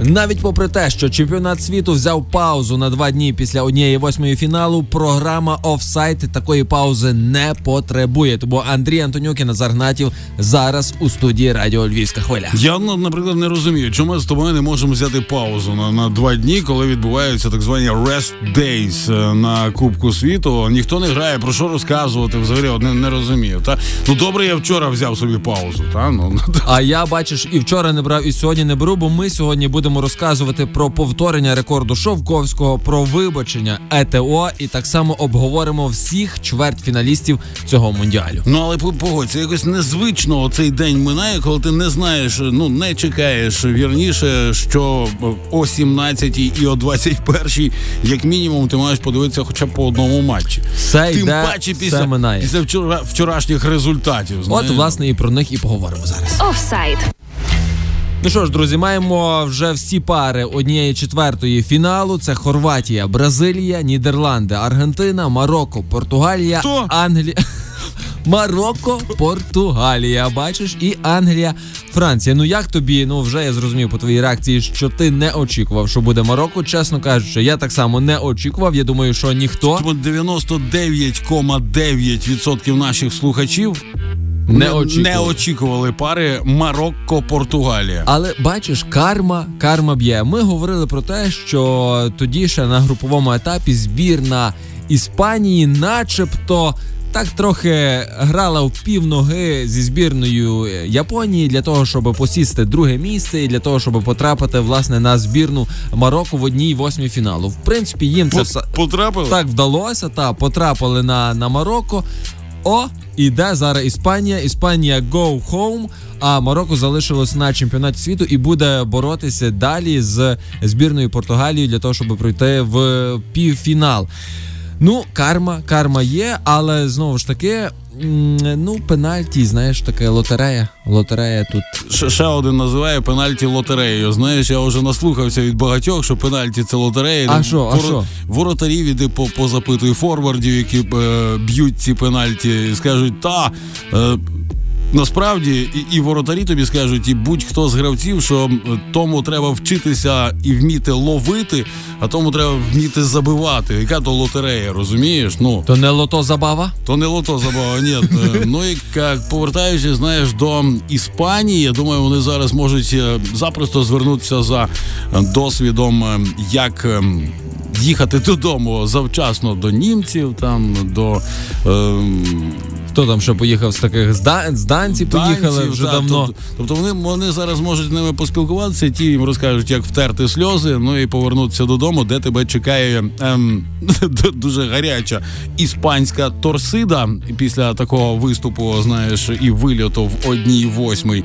Навіть попри те, що чемпіонат світу взяв паузу на два дні після однієї восьмої фіналу, програма офсайт такої паузи не потребує. Тому Андрій Антонюк і Назар Гнатів зараз у студії Радіо Львівська хвиля. Я ну, наприклад не розумію, чому ми з тобою не можемо взяти паузу на, на два дні, коли відбуваються так звані rest days е, на Кубку світу. Ніхто не грає, про що розказувати взагалі от не, не розумію. Та ну добре, я вчора взяв собі паузу. Та ну А я бачиш, і вчора не брав, і сьогодні не беру, бо ми сьогодні будемо розказувати про повторення рекорду Шовковського, про вибачення ЕТО, і так само обговоримо всіх чвертьфіналістів цього мундіалю. Ну але по- погодь, якось незвично цей день минає, коли ти не знаєш, ну не чекаєш вірніше, що о 17 і о 21 як мінімум, ти маєш подивитися хоча б по одному матчі. Все Тим йде, паче все після, минає. після вчора, вчорашніх результатів. От, власне, і про них і поговоримо зараз. Офсайд. Ну що ж, друзі, маємо вже всі пари однієї четвертої фіналу. Це Хорватія, Бразилія, Нідерланди, Аргентина, Марокко, Португалія, Хто? Англія. Марокко, Португалія, бачиш, і Англія, Франція. Ну як тобі? Ну вже я зрозумів по твоїй реакції, що ти не очікував, що буде Марокко. Чесно кажучи, я так само не очікував. Я думаю, що ніхто Тому 99,9% наших слухачів не очікував. не очікували пари Марокко-Португалія. Але бачиш, карма, карма б'є. Ми говорили про те, що тоді ще на груповому етапі збірна Іспанії, начебто. Так трохи грала в півноги зі збірною Японії для того, щоб посісти друге місце, і для того, щоб потрапити власне на збірну Марокко в одній восьмій фіналу. В принципі, їм це По- Потрапили? так вдалося. Та потрапили на, на Марокко. О, іде зараз Іспанія. Іспанія go home, А Марокко залишилось на чемпіонаті світу і буде боротися далі з збірною Португалією для того, щоб пройти в півфінал. Ну, карма, карма є, але знову ж таки, ну, пенальті, знаєш, таке лотерея. Лотерея тут. Ще, ще один називає пенальті лотереєю. Знаєш, я вже наслухався від багатьох, що пенальті це лотерея. А що, а що? Воротарів іди по, позапитую форвардів, які е, б'ють ці пенальті, і скажуть, та. Е, Насправді і, і воротарі тобі скажуть, і будь-хто з гравців, що тому треба вчитися і вміти ловити, а тому треба вміти забивати. Яка то лотерея, розумієш? Ну То не лото забава? то не лото забава, ні. Е, Ну і як повертаючись, знаєш, до Іспанії, я думаю, вони зараз можуть е, запросто звернутися за досвідом, е, як їхати додому завчасно до німців, там до. е, Хто там ще поїхав з таких з, Дан- з данці поїхали Данців, вже та, давно. Тобто, тобто вони, вони зараз можуть з ними поспілкуватися, ті їм розкажуть, як втерти сльози, ну і повернутися додому, де тебе чекає ем, дуже гаряча іспанська торсида після такого виступу, знаєш, і вильоту в одній восьмій.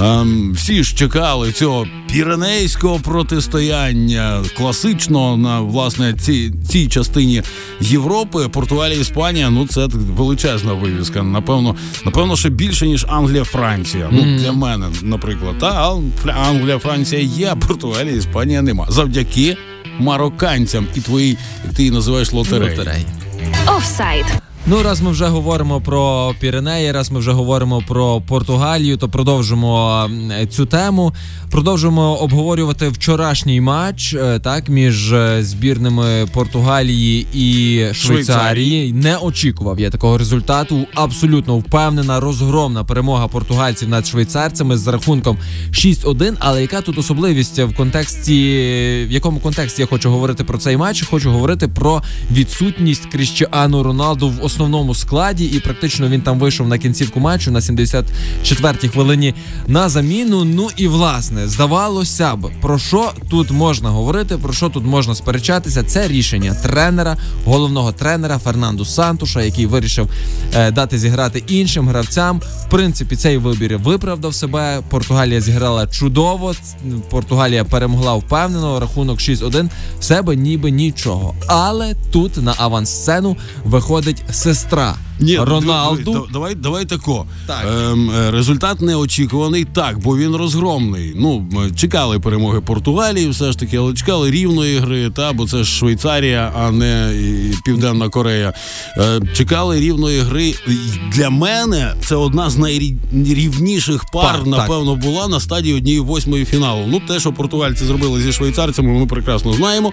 Ем, всі ж чекали цього піренейського протистояння класично на власне цій, цій частині Європи. Португалія, Іспанія. Ну це величезна вивіска. Напевно, напевно, ще більше ніж Англія, Франція. Ну для мене, наприклад, та Англія, Франція є, а Португалія, Іспанія нема. Завдяки марокканцям і твоїй, як ти її називаєш. Лотереї. Офсайд. Ну, раз ми вже говоримо про Піренеї, раз ми вже говоримо про Португалію, то продовжимо цю тему. Продовжимо обговорювати вчорашній матч е, так між е, збірними Португалії і Швейцарії. Не очікував я такого результату. Абсолютно впевнена, розгромна перемога португальців над швейцарцями з рахунком 6-1. Але яка тут особливість в контексті, в якому контексті я хочу говорити про цей матч? Хочу говорити про відсутність Кріщану Роналду в основному складі, і практично він там вийшов на кінцівку матчу на 74-й хвилині на заміну. Ну і власне здавалося б, про що тут можна говорити, про що тут можна сперечатися. Це рішення тренера, головного тренера Фернанду Сантуша, який вирішив е, дати зіграти іншим гравцям. В принципі, цей вибір виправдав себе. Португалія зіграла чудово. Португалія перемогла впевнено. Рахунок 6-1. В себе ніби нічого. Але тут на авансцену виходить сестра Ні, Роналду. да- Давай, давай тако. Так. Ем, е, результат неочікуваний так, бо він розгромний. Ну, чекали перемоги Португалії, все ж таки, але чекали рівної гри, та, бо це ж Швейцарія, а не Південна Корея. Е, чекали рівної гри. Для мене це одна з найрівніших пар, Пар, так. напевно, була на стадії однієї восьмої фіналу. Ну, те, що португальці зробили зі швейцарцями, ми прекрасно знаємо.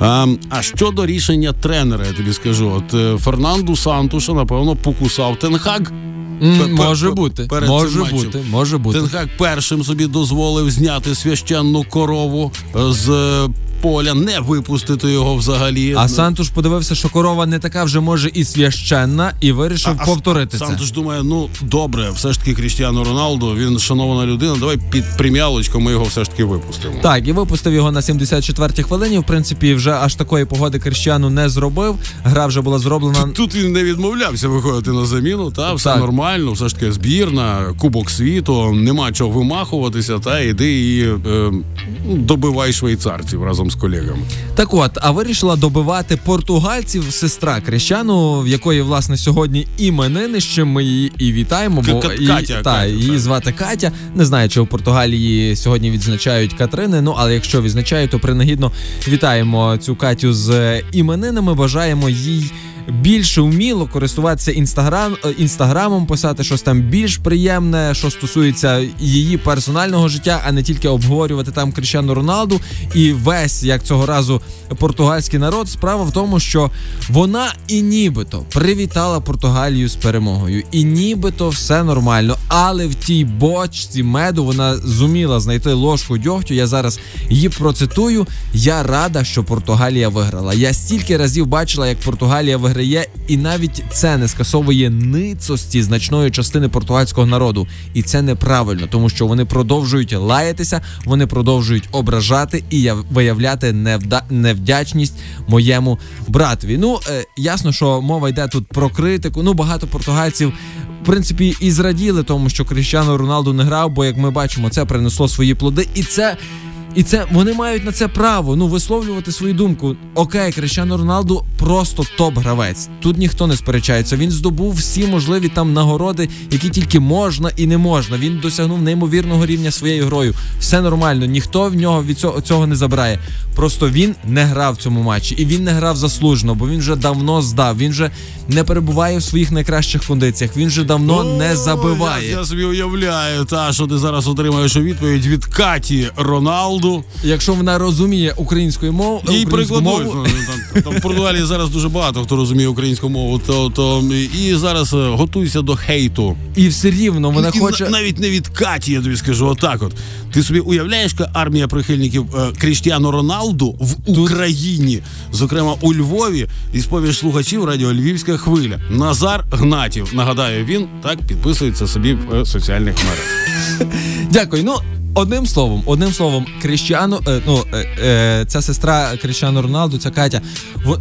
А, а щодо рішення тренера, я тобі скажу, от е, Фернанду Сантуша, напевно, покусав Тенхаг. М, може бути, перед може цим матчем. бути, може бути. Тенхак першим собі дозволив зняти священну корову е, з е, поля, не випустити його взагалі. А Сантуш подивився, що корова не така вже може і священна, і вирішив А- повторити сам це. тож думає, ну добре, все ж таки Кріштіану Роналду, він шанована людина. Давай під преміалочку ми його все ж таки випустимо. Так, і випустив його на 74-й хвилині. В принципі, вже аж такої погоди Крещану не зробив. Гра вже була зроблена. Тут він не відмовлявся виходити на заміну. Та все Так. нормально, все ж таки збірна, кубок світу, нема чого вимахуватися. Та іди і е, ну, добивай швейцарців разом з колегами. Так от, а вирішила добивати португальців сестра Крещану, в якої власне сьогодні іменини, з чим ми її і вітаємо. Бо Катя, її, Катя, та, Катя, її звати Катя. Не знаю, чи у Португалії сьогодні відзначають Катрини. Ну але якщо відзначають, то принагідно вітаємо цю Катю з іменинами. Бажаємо їй. Більше вміло користуватися інстаграм е, інстаграмом, писати щось там більш приємне, що стосується її персонального життя, а не тільки обговорювати там Кріщану Роналду і весь як цього разу португальський народ. Справа в тому, що вона і нібито привітала Португалію з перемогою, і нібито все нормально. Але в тій бочці меду вона зуміла знайти ложку дьогтю. Я зараз її процитую. Я рада, що Португалія виграла. Я стільки разів бачила, як Португалія виграє, і навіть це не скасовує ницості значної частини португальського народу. І це неправильно, тому що вони продовжують лаятися, вони продовжують ображати і виявляти невда... невдячність моєму братові. Ну е, ясно, що мова йде тут про критику. Ну багато португальців. В принципі, і зраділи тому, що Кріщану Роналду не грав, бо як ми бачимо, це принесло свої плоди, і це і це вони мають на це право ну висловлювати свою думку. Окей, Крещану Роналду просто топ-гравець. Тут ніхто не сперечається. Він здобув всі можливі там нагороди, які тільки можна і не можна. Він досягнув неймовірного рівня своєю грою. Все нормально, ніхто в нього від цього, цього не забирає. Просто він не грав в цьому матчі, і він не грав заслужено, бо він вже давно здав. Він вже не перебуває в своїх найкращих кондиціях. Він вже давно не забиває. Я, я собі уявляю, та що ти зараз отримаєш у відповідь від Каті Роналду. Якщо вона розуміє українською мову, Їй Ну, Там, в Португалії зараз дуже багато хто розуміє українську мову. То, то і зараз е, готуйся до хейту. і все рівно вона І хоче. на- навіть не від Каті, я тобі скажу, отак. От ти собі уявляєш, яка армія прихильників е, Кріштіану Роналду в Україні, зокрема у Львові, і сповіж слухачів радіо Львівська хвиля. Назар Гнатів. Нагадаю, він так підписується собі в е, соціальних мережах. Дякую. Ну. Одним словом, одним словом, Кріщану, е, ну е, е, ця сестра Кріщану Роналду, ця Катя.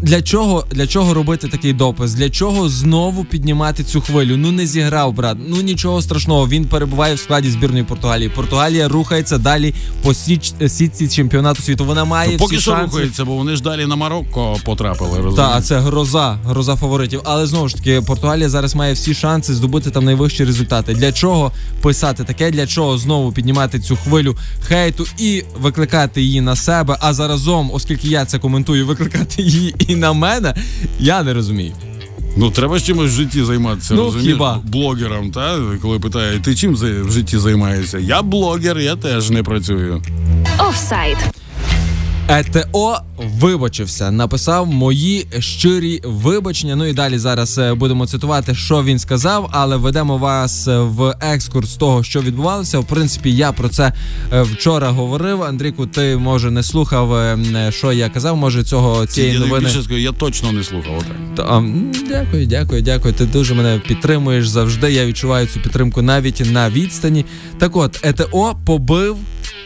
Для чого для чого робити такий допис? Для чого знову піднімати цю хвилю? Ну не зіграв, брат. Ну нічого страшного. Він перебуває в складі збірної Португалії. Португалія рухається далі по січ, е, сітці чемпіонату світу. Вона має Поки всі що шанси. рухається, бо вони ж далі на Марокко потрапили. Так, а це гроза, гроза фаворитів. Але знову ж таки, Португалія зараз має всі шанси здобути там найвищі результати. Для чого писати таке? Для чого знову піднімати цю хвилю хейту і викликати її на себе? А заразом, оскільки я це коментую, викликати її і на мене, я не розумію. Ну треба ж чимось в житті займатися. Ну, розумієш? хіба? Блогером, та коли питає, ти чим в житті займаєшся? Я блогер, я теж не працюю. Офсайд. ЕТО вибачився, написав мої щирі вибачення. Ну і далі зараз е, будемо цитувати, що він сказав, але ведемо вас е, в екскурс того, що відбувалося. В принципі, я про це е, вчора говорив. Андрійку, ти може не слухав, що я казав. Може, цього цієї я новини. більше скажу, я точно не слухав. Отак. Та, дякую, дякую, дякую. Ти дуже мене підтримуєш завжди. Я відчуваю цю підтримку навіть на відстані. Так от, ЕТО побив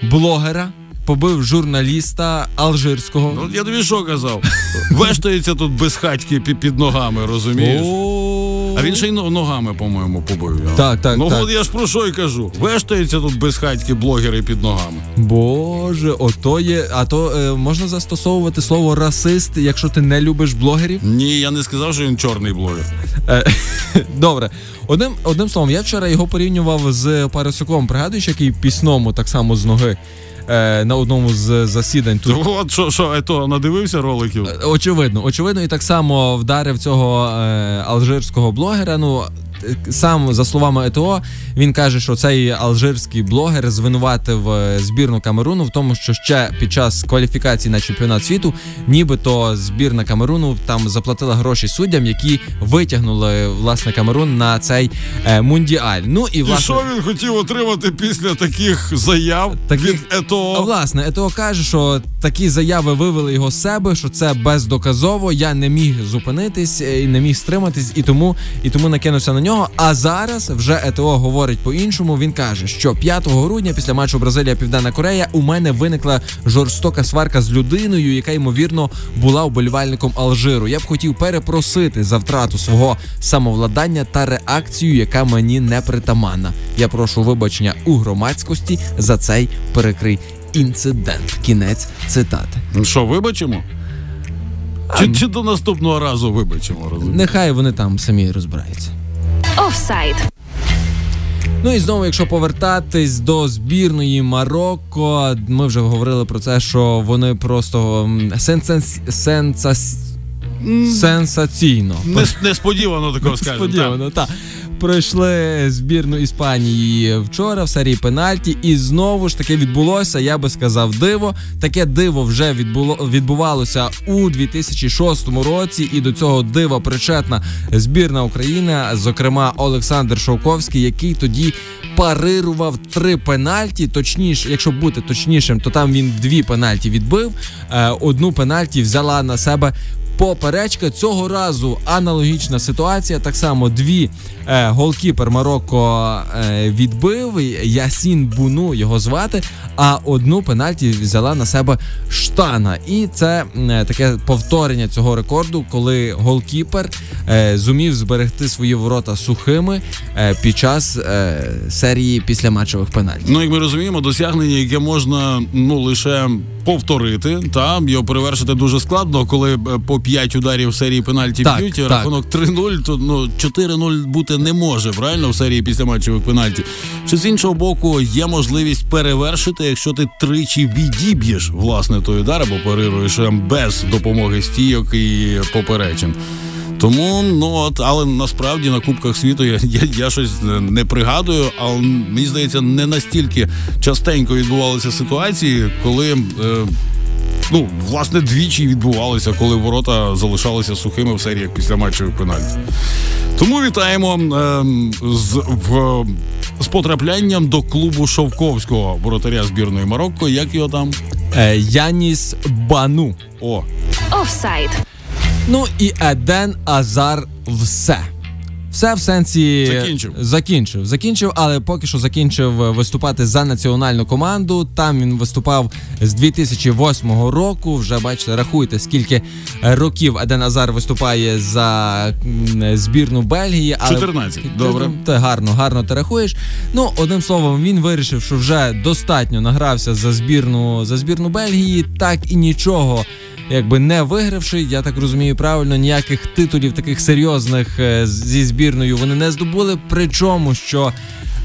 блогера, побив журналіста алжирського. Ну, я тобі що казав? Вештається тут без хатьки під, ногами, розумієш? А він ще й ногами, по-моєму, побив. Так, так, Ну так. от я ж про що й кажу. Вештаються тут безхатькі блогери під ногами. Боже, ото є. А то е, можна застосовувати слово расист, якщо ти не любиш блогерів. Ні, я не сказав, що він чорний блогер. Е, Добре, одним одним словом, я вчора його порівнював з Парасюком. Пригадуєш, який пісному так само з ноги е, на одному з засідань. Тут От що, що, ето, надивився роликів? Е, Очевидно, очевидно, і так само вдарив цього е, алжирського блогера. Ну сам за словами ЕТО, він каже, що цей алжирський блогер звинуватив е, збірну Камеруну в тому, що ще під час кваліфікації на чемпіонат світу, нібито збірна Камеруну там заплатила гроші суддям, які витягнули власне Камерун на цей е, мундіаль. Ну і І що він хотів отримати після таких заяв Таких- від ЕТО? А, Власне, ЕТО каже, що такі заяви вивели його з себе, що це бездоказово. Я не міг зупинитись е, і не міг стриматись, і тому і тому накинувся на нього. А зараз вже ЕТО говорить по-іншому. Він каже, що 5 грудня після матчу Бразилія Південна Корея у мене виникла жорстока сварка з людиною, яка ймовірно була вболівальником Алжиру. Я б хотів перепросити за втрату свого самовладання та реакцію, яка мені не притаманна. Я прошу вибачення у громадськості за цей перекрий інцидент. Кінець цитати. Ну Що, вибачимо? Чи, чи до наступного разу вибачимо? розумієш? Нехай вони там самі розбираються. Офсайд. Ну і знову, якщо повертатись до збірної Марокко, ми вже говорили про це, що вони просто сенсаційно. Несподівано такого скажемо. так. Сподівано, так. Пройшли збірну Іспанії вчора в серії пенальті, і знову ж таки відбулося, я би сказав, диво. Таке диво вже відбуло відбувалося у 2006 році, і до цього дива причетна збірна України, зокрема Олександр Шовковський, який тоді парирував три пенальті. Точніше, якщо бути точнішим, то там він дві пенальті відбив. Е, Одну пенальті взяла на себе поперечка. Цього разу аналогічна ситуація. Так само дві е, голкіпер Марокко е, відбив. Ясін Буну його звати. А одну пенальті взяла на себе штана. І це е, таке повторення цього рекорду, коли голкіпер е, зумів зберегти свої ворота сухими е, під час е, серії післяматчевих пенальтів. Ну, як ми розуміємо, досягнення, яке можна ну лише повторити, та його перевершити дуже складно, коли е, по 5 ударів в серії пенальті Так, б'ють, так. рахунок 3-0, то ну 4-0 бути не може, правильно в серії після матчевих пенальті. Чи з іншого боку є можливість перевершити, якщо ти тричі відіб'єш власне той удар або парируєш ем, без допомоги стійок і поперечин. Тому ну от, але насправді на Кубках світу я, я, я щось не пригадую, але мені здається, не настільки частенько відбувалися ситуації, коли. Е, Ну, власне, двічі відбувалося, коли ворота залишалися сухими в серіях після матчевих пенальтів. Тому вітаємо ем, з, в, з потраплянням до клубу Шовковського воротаря збірної Марокко. Як його там? Е, Яніс Бану. О, Офсайд. Ну і Еден Азар все. Все в сенсі Закінчив. закінчив, закінчив, але поки що закінчив виступати за національну команду. Там він виступав з 2008 року. Вже бачите, рахуйте, скільки років Еден Азар виступає за збірну Бельгії. Але 14, добре. Ти гарно, гарно ти рахуєш. Ну, одним словом, він вирішив, що вже достатньо награвся за збірну за збірну Бельгії. Так і нічого якби не вигравши, я так розумію правильно, ніяких титулів таких серйозних е, зі збірною вони не здобули. Причому що.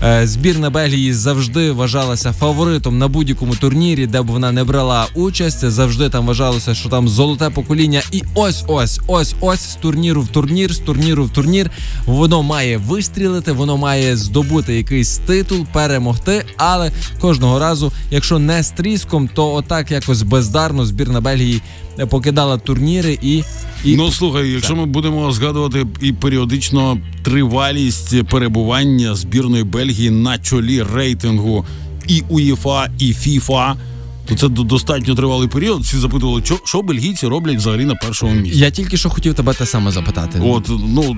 Е, Збірна Бельгії завжди вважалася фаворитом на будь-якому турнірі, де б вона не брала участь. Завжди там вважалося, що там золоте покоління. І ось, ось, ось, ось з турніру в турнір, з турніру в турнір. Воно має вистрілити, воно має здобути якийсь титул, перемогти. Але кожного разу, якщо не з тріском, то отак якось бездарно збірна Бельгії покидала турніри і. і... Ну слухай, якщо ми будемо згадувати і періодично тривалість перебування збірної Бельгії на чолі рейтингу і УЄФА, і ФІФА, то це до- достатньо тривалий період. Всі запитували, що, що бельгійці роблять взагалі на першому місці. Я тільки що хотів тебе те саме запитати. От ну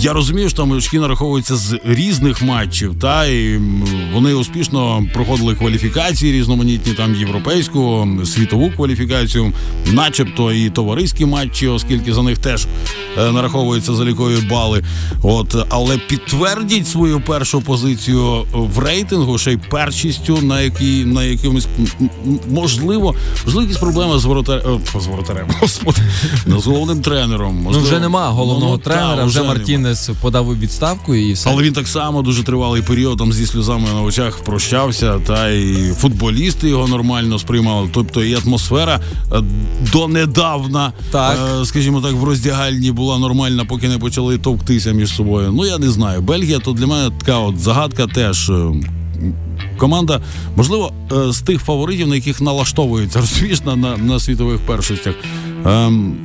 я розумію, що там очки нараховуються з різних матчів, та і вони успішно проходили кваліфікації різноманітні, там європейську, світову кваліфікацію, начебто і товариські матчі, оскільки за них теж е, нараховуються залікові бали. От але підтвердіть свою першу позицію в рейтингу, ще й першістю, на якій на якимось м, можливо, можливо, якісь проблеми з воротарем, з воротарем, господи, з головним тренером. Ну вже нема головного ну, та, тренера, вже нема. Мартінес подав у відставку і все. Але він так само дуже тривалий період там зі сльозами на очах прощався, та і футболісти його нормально сприймали. Тобто і атмосфера е, донедавна, Так. е, скажімо так, в роздягальні була нормальна, поки не почали товктися між собою. Ну я не знаю. Бельгія то для мене така от загадка теж. Команда, можливо, е, з тих фаворитів, на яких налаштовується розумієш, на, на, на світових першостях. Ем,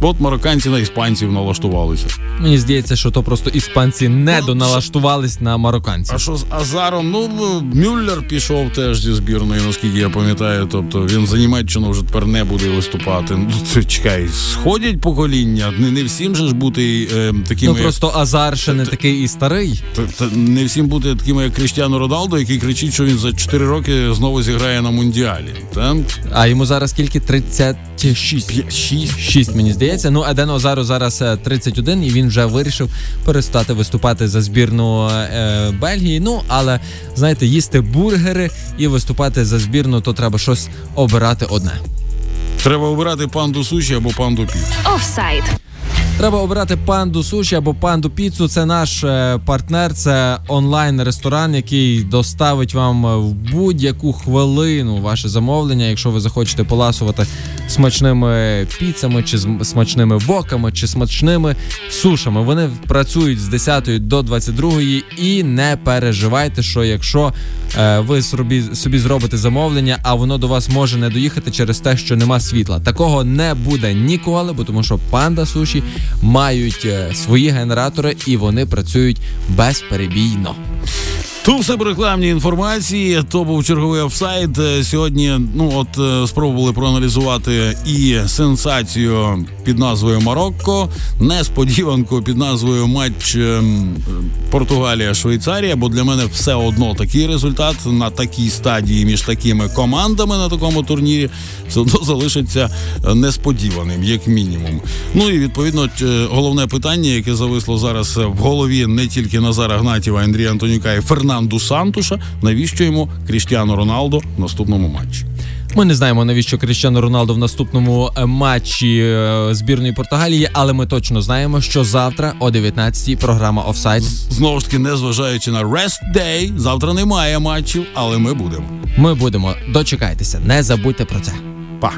от марокканці на іспанців налаштувалися. Мені здається, що то просто іспанці не доналаштувались на марокканців. А що з Азаром? Ну Мюллер пішов теж зі збірної, наскільки я пам'ятаю. Тобто він за Німеччину вже тепер не буде виступати. Ну це чекай, сходять покоління. Не, не всім же ж бути е, такими. Ну просто Азар ще не такий і старий. Т- т- не всім бути такими, як Кріштіану Роналдо, який кричить, що він за 4 роки знову зіграє на мундіалі. Та? А йому зараз скільки? 36. 6. 6, мені здається. Ну, Еден Озару зараз е, 31, і він вже вирішив перестати виступати за збірну е, Бельгії. Ну, але знаєте, їсти бургери і виступати за збірну, то треба щось обирати одне. Треба обирати панду суші або панду піцу. Офсайд. Треба обирати панду суші або панду піцу. Це наш е, партнер, це онлайн-ресторан, який доставить вам е, в будь-яку хвилину ваше замовлення, якщо ви захочете поласувати смачними піцами, чи смачними воками, чи смачними сушами. Вони працюють з 10 до 22 і не переживайте, що якщо е, ви собі зробите замовлення, а воно до вас може не доїхати через те, що нема світла. Такого не буде ніколи, бо тому що панда суші мають е, свої генератори і вони працюють безперебійно. Тут все по рекламній інформації. То був черговий офсайд. Е, Сьогодні ну от е, спробували проаналізувати і сенсацію під назвою Марокко, несподіванку під назвою матч ем, Португалія-Швейцарія. Бо для мене все одно такий результат на такій стадії між такими командами на такому турнірі все одно залишиться несподіваним, як мінімум. Ну і відповідно е, головне питання, яке зависло зараз в голові не тільки Назара Гнатєва, Андрія Антонюка і Фернанду Сантуша. Навіщо йому Кріштіану Роналдо в наступному матчі? Ми не знаємо навіщо Кріщану Роналду в наступному е, матчі е, збірної Португалії, але ми точно знаємо, що завтра о 19-й програма офсайд. Знову ж таки, незважаючи на Rest Day, завтра немає матчів, але ми будемо. Ми будемо дочекайтеся. Не забудьте про це. Па!